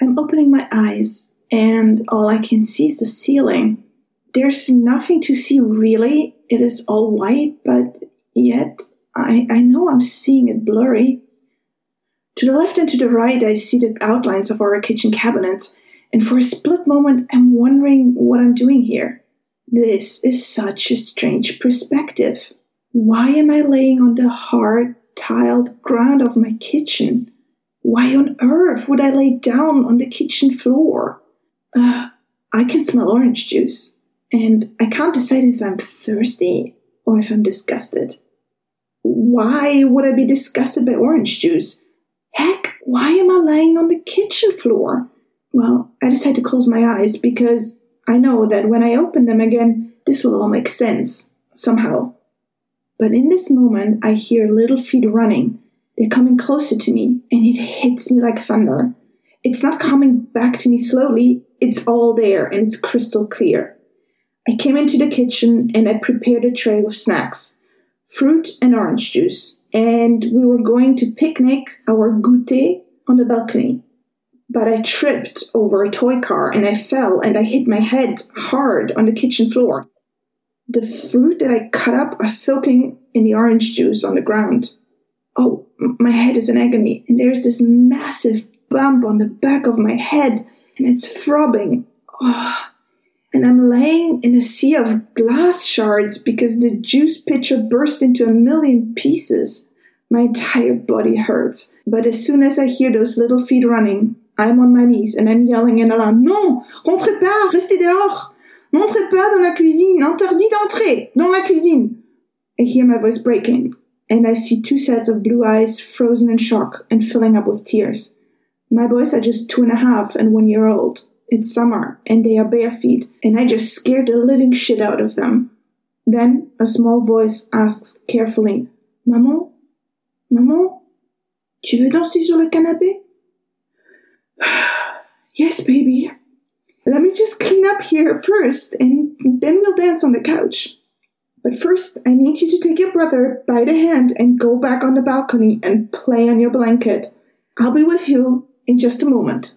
I'm opening my eyes, and all I can see is the ceiling. There's nothing to see really. It is all white, but yet I, I know I'm seeing it blurry. To the left and to the right, I see the outlines of our kitchen cabinets, and for a split moment, I'm wondering what I'm doing here. This is such a strange perspective. Why am I laying on the hard, tiled ground of my kitchen? Why on earth would I lay down on the kitchen floor? Uh, I can smell orange juice, and I can't decide if I'm thirsty or if I'm disgusted. Why would I be disgusted by orange juice? Heck, why am I laying on the kitchen floor? Well, I decide to close my eyes because I know that when I open them again, this will all make sense, somehow. But in this moment, I hear little feet running. They're coming closer to me, and it hits me like thunder. It's not coming back to me slowly, it's all there, and it's crystal clear. I came into the kitchen and I prepared a tray with snacks fruit and orange juice, and we were going to picnic our goûter on the balcony but I tripped over a toy car and I fell and I hit my head hard on the kitchen floor. The fruit that I cut up are soaking in the orange juice on the ground. Oh, my head is in agony, and there's this massive bump on the back of my head, and it's throbbing. Oh, and I'm laying in a sea of glass shards because the juice pitcher burst into a million pieces. My entire body hurts, but as soon as I hear those little feet running, I'm on my knees and I'm yelling in alarm. Non, rentrez pas, restez dehors. N'entrez pas dans la cuisine, interdit d'entrer dans la cuisine. I hear my voice breaking, and I see two sets of blue eyes frozen in shock and filling up with tears. My boys are just two and a half and one year old. It's summer, and they are bare feet, and I just scared the living shit out of them. Then a small voice asks carefully, Maman? Maman? Tu veux danser sur le canapé? yes, baby. Let me just clean up here first, and then we'll dance on the couch. But first, I need you to take your brother by the hand and go back on the balcony and play on your blanket. I'll be with you in just a moment.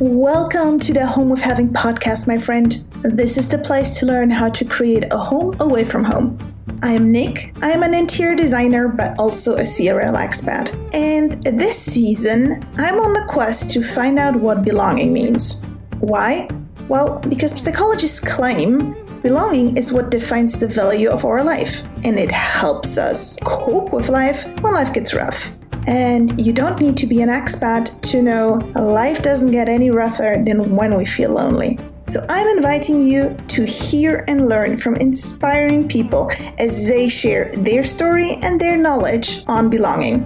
Welcome to the Home Worth Having podcast, my friend. This is the place to learn how to create a home away from home. I am Nick. I am an interior designer, but also a serial expat. And this season, I'm on the quest to find out what belonging means. Why? Well, because psychologists claim belonging is what defines the value of our life, and it helps us cope with life when life gets rough. And you don't need to be an expat to know life doesn't get any rougher than when we feel lonely. So I'm inviting you to hear and learn from inspiring people as they share their story and their knowledge on belonging.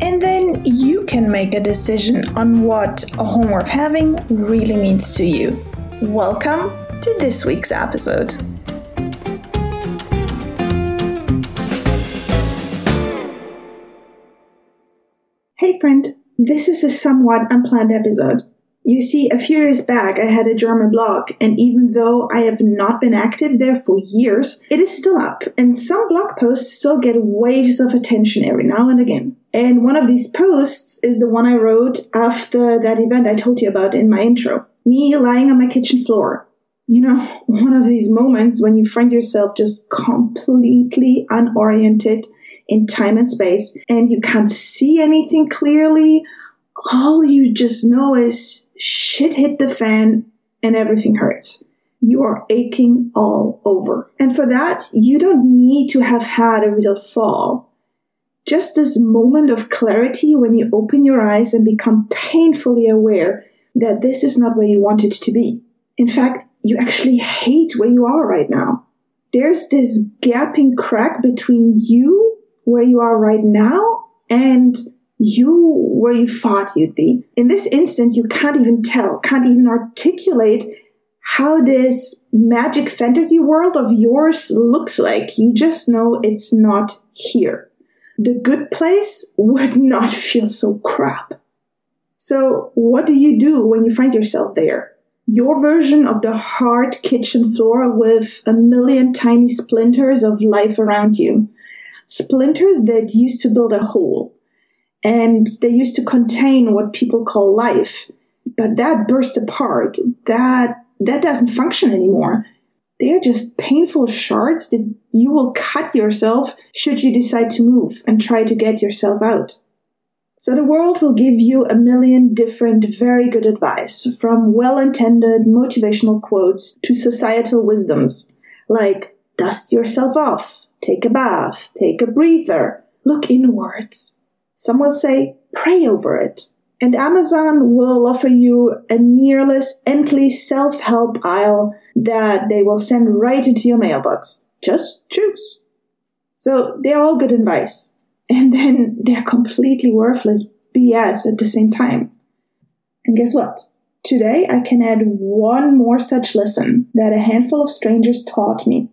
And then you can make a decision on what a home worth having really means to you. Welcome to this week's episode. Hey friend, this is a somewhat unplanned episode. You see, a few years back, I had a German blog, and even though I have not been active there for years, it is still up, and some blog posts still get waves of attention every now and again. And one of these posts is the one I wrote after that event I told you about in my intro me lying on my kitchen floor. You know, one of these moments when you find yourself just completely unoriented in time and space and you can't see anything clearly. All you just know is shit hit the fan and everything hurts. You are aching all over. And for that, you don't need to have had a real fall. Just this moment of clarity when you open your eyes and become painfully aware that this is not where you want it to be. In fact, you actually hate where you are right now. There's this gaping crack between you, where you are right now, and you where you thought you'd be. In this instance, you can't even tell, can't even articulate how this magic fantasy world of yours looks like. You just know it's not here. The good place would not feel so crap. So, what do you do when you find yourself there? Your version of the hard kitchen floor with a million tiny splinters of life around you. Splinters that used to build a hole. And they used to contain what people call life. But that burst apart. That that doesn't function anymore. They're just painful shards that you will cut yourself should you decide to move and try to get yourself out. So the world will give you a million different, very good advice, from well intended motivational quotes to societal wisdoms, like dust yourself off, take a bath, take a breather, look inwards. Some will say, pray over it. And Amazon will offer you a nearless, endless self help aisle that they will send right into your mailbox. Just choose. So they're all good advice. And then they're completely worthless BS at the same time. And guess what? Today I can add one more such lesson that a handful of strangers taught me.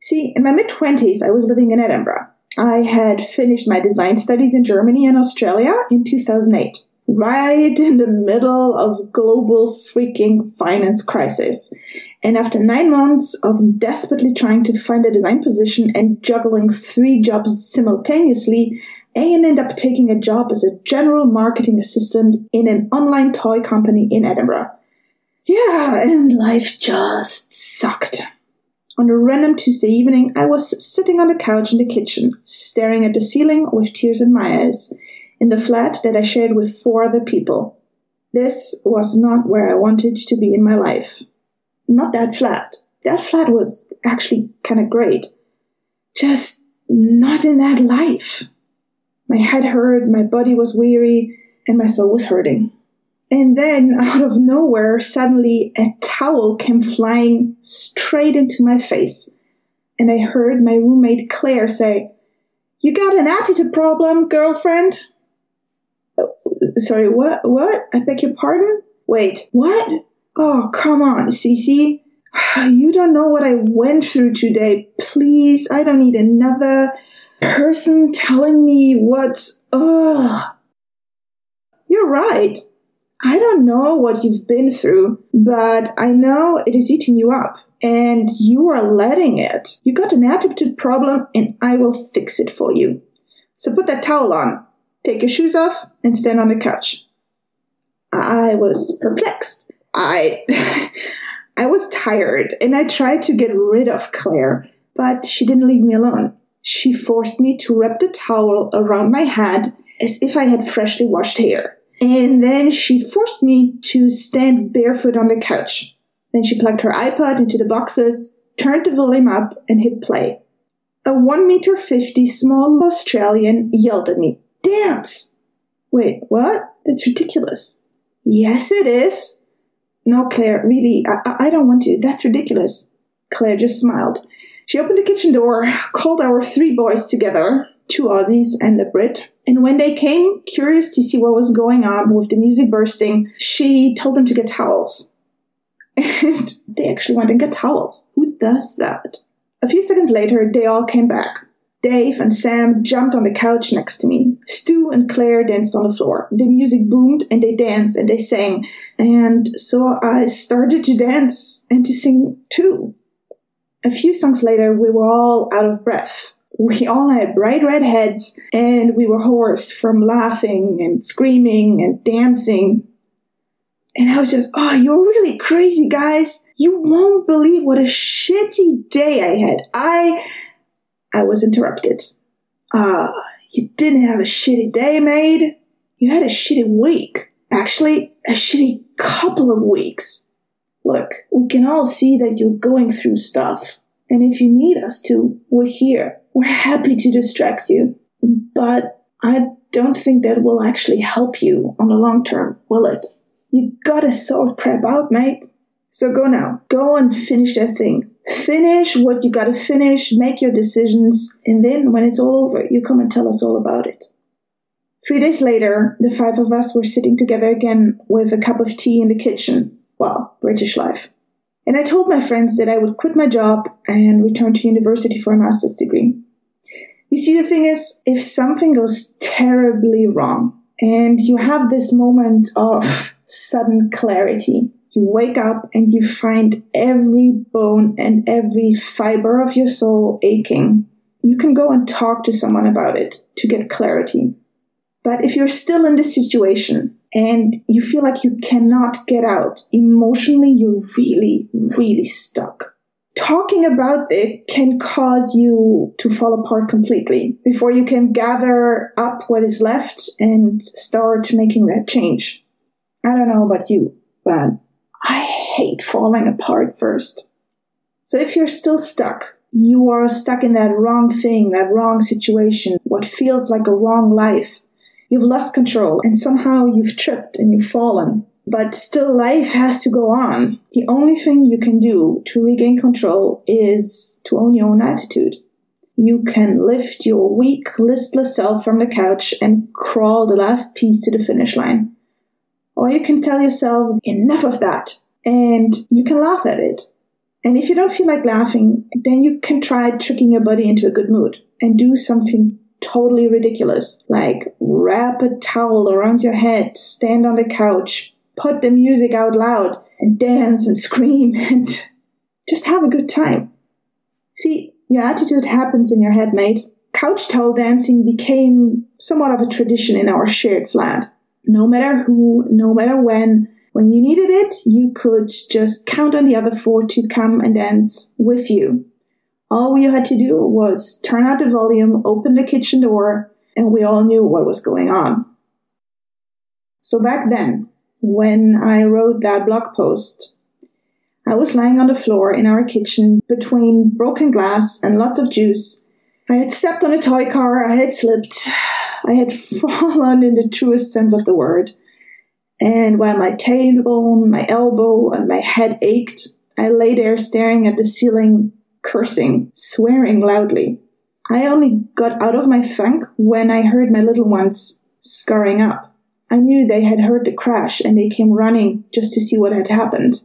See, in my mid 20s, I was living in Edinburgh. I had finished my design studies in Germany and Australia in 2008 right in the middle of global freaking finance crisis. And after nine months of desperately trying to find a design position and juggling three jobs simultaneously, Ian ended up taking a job as a general marketing assistant in an online toy company in Edinburgh. Yeah, and life just sucked. On a random Tuesday evening, I was sitting on the couch in the kitchen, staring at the ceiling with tears in my eyes in the flat that I shared with four other people. This was not where I wanted to be in my life. Not that flat. That flat was actually kind of great. Just not in that life. My head hurt, my body was weary, and my soul was hurting. And then, out of nowhere, suddenly a towel came flying straight into my face. And I heard my roommate Claire say, You got an attitude problem, girlfriend? Uh, sorry, what? What? I beg your pardon? Wait, what? Oh, come on, Cece. You don't know what I went through today. Please, I don't need another person telling me what's. Ugh. You're right. I don't know what you've been through, but I know it is eating you up, and you are letting it. You got an attitude problem, and I will fix it for you. So put that towel on. Take your shoes off and stand on the couch. I was perplexed. I I was tired and I tried to get rid of Claire, but she didn't leave me alone. She forced me to wrap the towel around my head as if I had freshly washed hair. And then she forced me to stand barefoot on the couch. Then she plugged her iPod into the boxes, turned the volume up, and hit play. A 1 meter 50 small Australian yelled at me, Dance! Wait, what? That's ridiculous. Yes, it is. No, Claire, really, I, I don't want to. That's ridiculous. Claire just smiled. She opened the kitchen door, called our three boys together, two Aussies and a Brit, and when they came, curious to see what was going on with the music bursting, she told them to get towels. And they actually went and got towels. Who does that? A few seconds later, they all came back. Dave and Sam jumped on the couch next to me. Stu and Claire danced on the floor. The music boomed and they danced and they sang. And so I started to dance and to sing too. A few songs later, we were all out of breath. We all had bright red heads and we were hoarse from laughing and screaming and dancing. And I was just, oh, you're really crazy, guys. You won't believe what a shitty day I had. I I was interrupted. Ah, uh, you didn't have a shitty day, maid. You had a shitty week. Actually, a shitty couple of weeks. Look, we can all see that you're going through stuff. And if you need us to, we're here. We're happy to distract you. But I don't think that will actually help you on the long term, will it? You gotta sort crap out, mate. So go now. Go and finish that thing. Finish what you gotta finish, make your decisions, and then when it's all over, you come and tell us all about it. Three days later, the five of us were sitting together again with a cup of tea in the kitchen. Well, British life. And I told my friends that I would quit my job and return to university for a master's degree. You see, the thing is, if something goes terribly wrong and you have this moment of sudden clarity, you wake up and you find every bone and every fiber of your soul aching. You can go and talk to someone about it to get clarity. But if you're still in this situation and you feel like you cannot get out, emotionally, you're really, really stuck. Talking about it can cause you to fall apart completely before you can gather up what is left and start making that change. I don't know about you, but I hate falling apart first. So if you're still stuck, you are stuck in that wrong thing, that wrong situation, what feels like a wrong life. You've lost control and somehow you've tripped and you've fallen. But still, life has to go on. The only thing you can do to regain control is to own your own attitude. You can lift your weak, listless self from the couch and crawl the last piece to the finish line. Or you can tell yourself, enough of that, and you can laugh at it. And if you don't feel like laughing, then you can try tricking your body into a good mood and do something totally ridiculous, like wrap a towel around your head, stand on the couch, put the music out loud, and dance and scream and just have a good time. See, your attitude happens in your head, mate. Couch towel dancing became somewhat of a tradition in our shared flat no matter who, no matter when. When you needed it, you could just count on the other four to come and dance with you. All we had to do was turn out the volume, open the kitchen door, and we all knew what was going on. So back then, when I wrote that blog post, I was lying on the floor in our kitchen between broken glass and lots of juice. I had stepped on a toy car, I had slipped, I had fallen in the truest sense of the word. And while my tailbone, my elbow, and my head ached, I lay there staring at the ceiling, cursing, swearing loudly. I only got out of my funk when I heard my little ones scurrying up. I knew they had heard the crash and they came running just to see what had happened.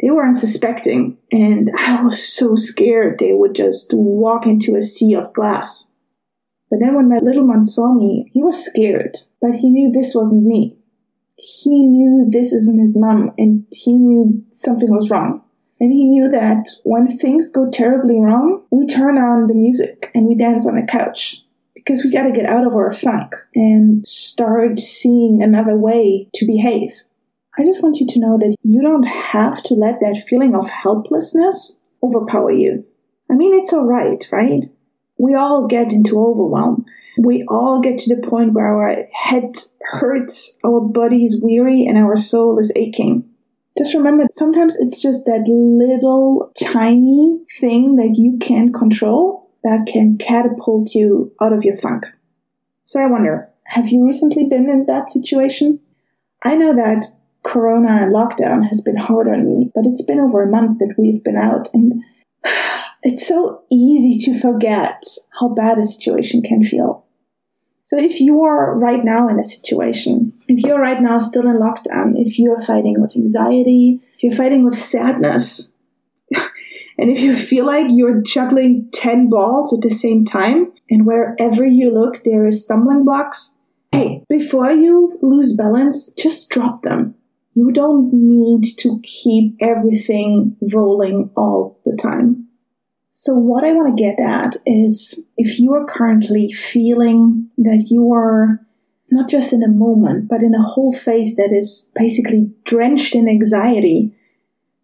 They were unsuspecting, and I was so scared they would just walk into a sea of glass. But then when my little one saw me, he was scared, but he knew this wasn't me. He knew this isn't his mom, and he knew something was wrong. And he knew that when things go terribly wrong, we turn on the music and we dance on the couch because we got to get out of our funk and start seeing another way to behave. I just want you to know that you don't have to let that feeling of helplessness overpower you. I mean, it's alright, right? we all get into overwhelm. We all get to the point where our head hurts, our body is weary, and our soul is aching. Just remember, sometimes it's just that little tiny thing that you can't control that can catapult you out of your funk. So I wonder, have you recently been in that situation? I know that Corona and lockdown has been hard on me, but it's been over a month that we've been out, and it's so easy to forget how bad a situation can feel. So if you are right now in a situation, if you're right now still in lockdown, if you're fighting with anxiety, if you're fighting with sadness, and if you feel like you're juggling 10 balls at the same time, and wherever you look there is stumbling blocks, hey, before you lose balance, just drop them. You don't need to keep everything rolling all the time. So, what I want to get at is if you are currently feeling that you are not just in a moment, but in a whole phase that is basically drenched in anxiety,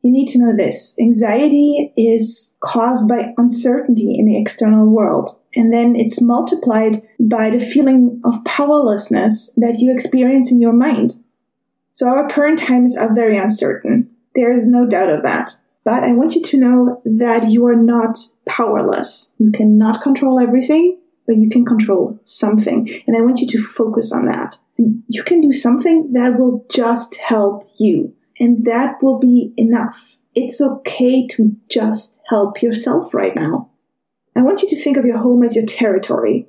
you need to know this. Anxiety is caused by uncertainty in the external world. And then it's multiplied by the feeling of powerlessness that you experience in your mind. So our current times are very uncertain. There is no doubt of that. But I want you to know that you are not powerless. You cannot control everything, but you can control something. And I want you to focus on that. You can do something that will just help you, and that will be enough. It's okay to just help yourself right now. I want you to think of your home as your territory.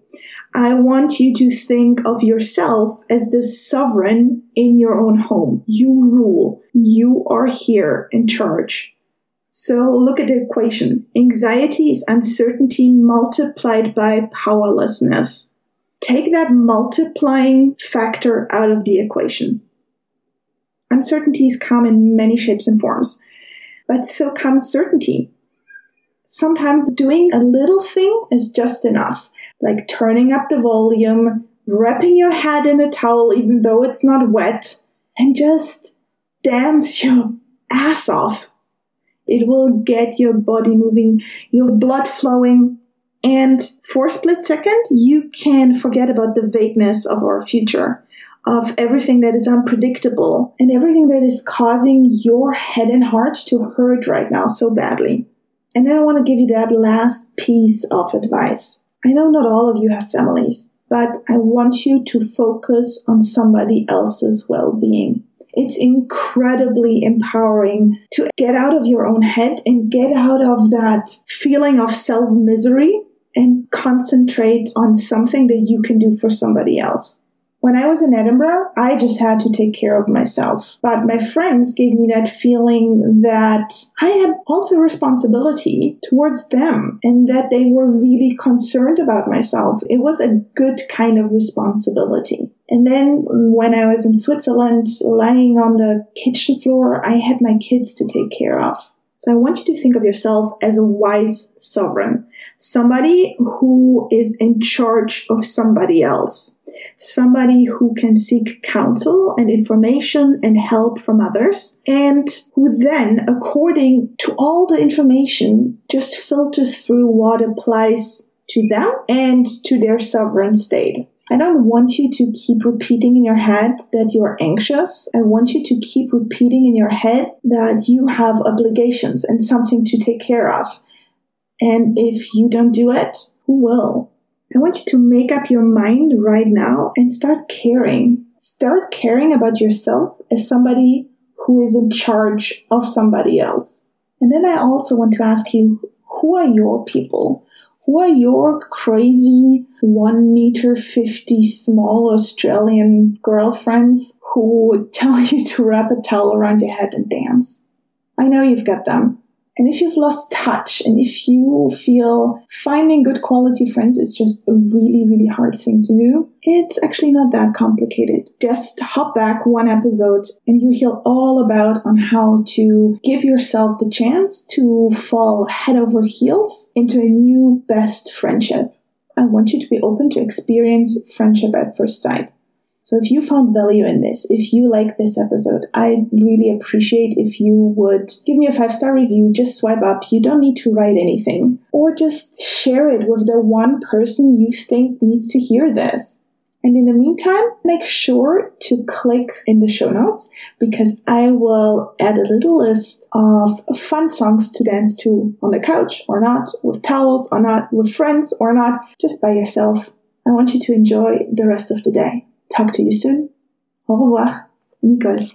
I want you to think of yourself as the sovereign in your own home. You rule. You are here in charge. So look at the equation. Anxiety is uncertainty multiplied by powerlessness. Take that multiplying factor out of the equation. Uncertainties come in many shapes and forms, but so comes certainty. Sometimes doing a little thing is just enough, like turning up the volume, wrapping your head in a towel even though it's not wet, and just dance your ass off. It will get your body moving, your blood flowing, and for a split second, you can forget about the vagueness of our future, of everything that is unpredictable, and everything that is causing your head and heart to hurt right now so badly. And then I want to give you that last piece of advice. I know not all of you have families, but I want you to focus on somebody else's well being. It's incredibly empowering to get out of your own head and get out of that feeling of self misery and concentrate on something that you can do for somebody else. When I was in Edinburgh, I just had to take care of myself. But my friends gave me that feeling that I had also responsibility towards them and that they were really concerned about myself. It was a good kind of responsibility. And then when I was in Switzerland, lying on the kitchen floor, I had my kids to take care of. So I want you to think of yourself as a wise sovereign, somebody who is in charge of somebody else, somebody who can seek counsel and information and help from others, and who then, according to all the information, just filters through what applies to them and to their sovereign state. I don't want you to keep repeating in your head that you're anxious. I want you to keep repeating in your head that you have obligations and something to take care of. And if you don't do it, who will? I want you to make up your mind right now and start caring. Start caring about yourself as somebody who is in charge of somebody else. And then I also want to ask you, who are your people? Who are your crazy one meter fifty small Australian girlfriends who tell you to wrap a towel around your head and dance? I know you've got them. And if you've lost touch and if you feel finding good quality friends is just a really, really hard thing to do, it's actually not that complicated. Just hop back one episode and you hear all about on how to give yourself the chance to fall head over heels into a new best friendship. I want you to be open to experience friendship at first sight. So if you found value in this, if you like this episode, I'd really appreciate if you would give me a five star review, just swipe up. You don't need to write anything. Or just share it with the one person you think needs to hear this. And in the meantime, make sure to click in the show notes because I will add a little list of fun songs to dance to on the couch or not, with towels or not, with friends or not, just by yourself. I want you to enjoy the rest of the day. Talk to you soon. Au revoir. Nicole.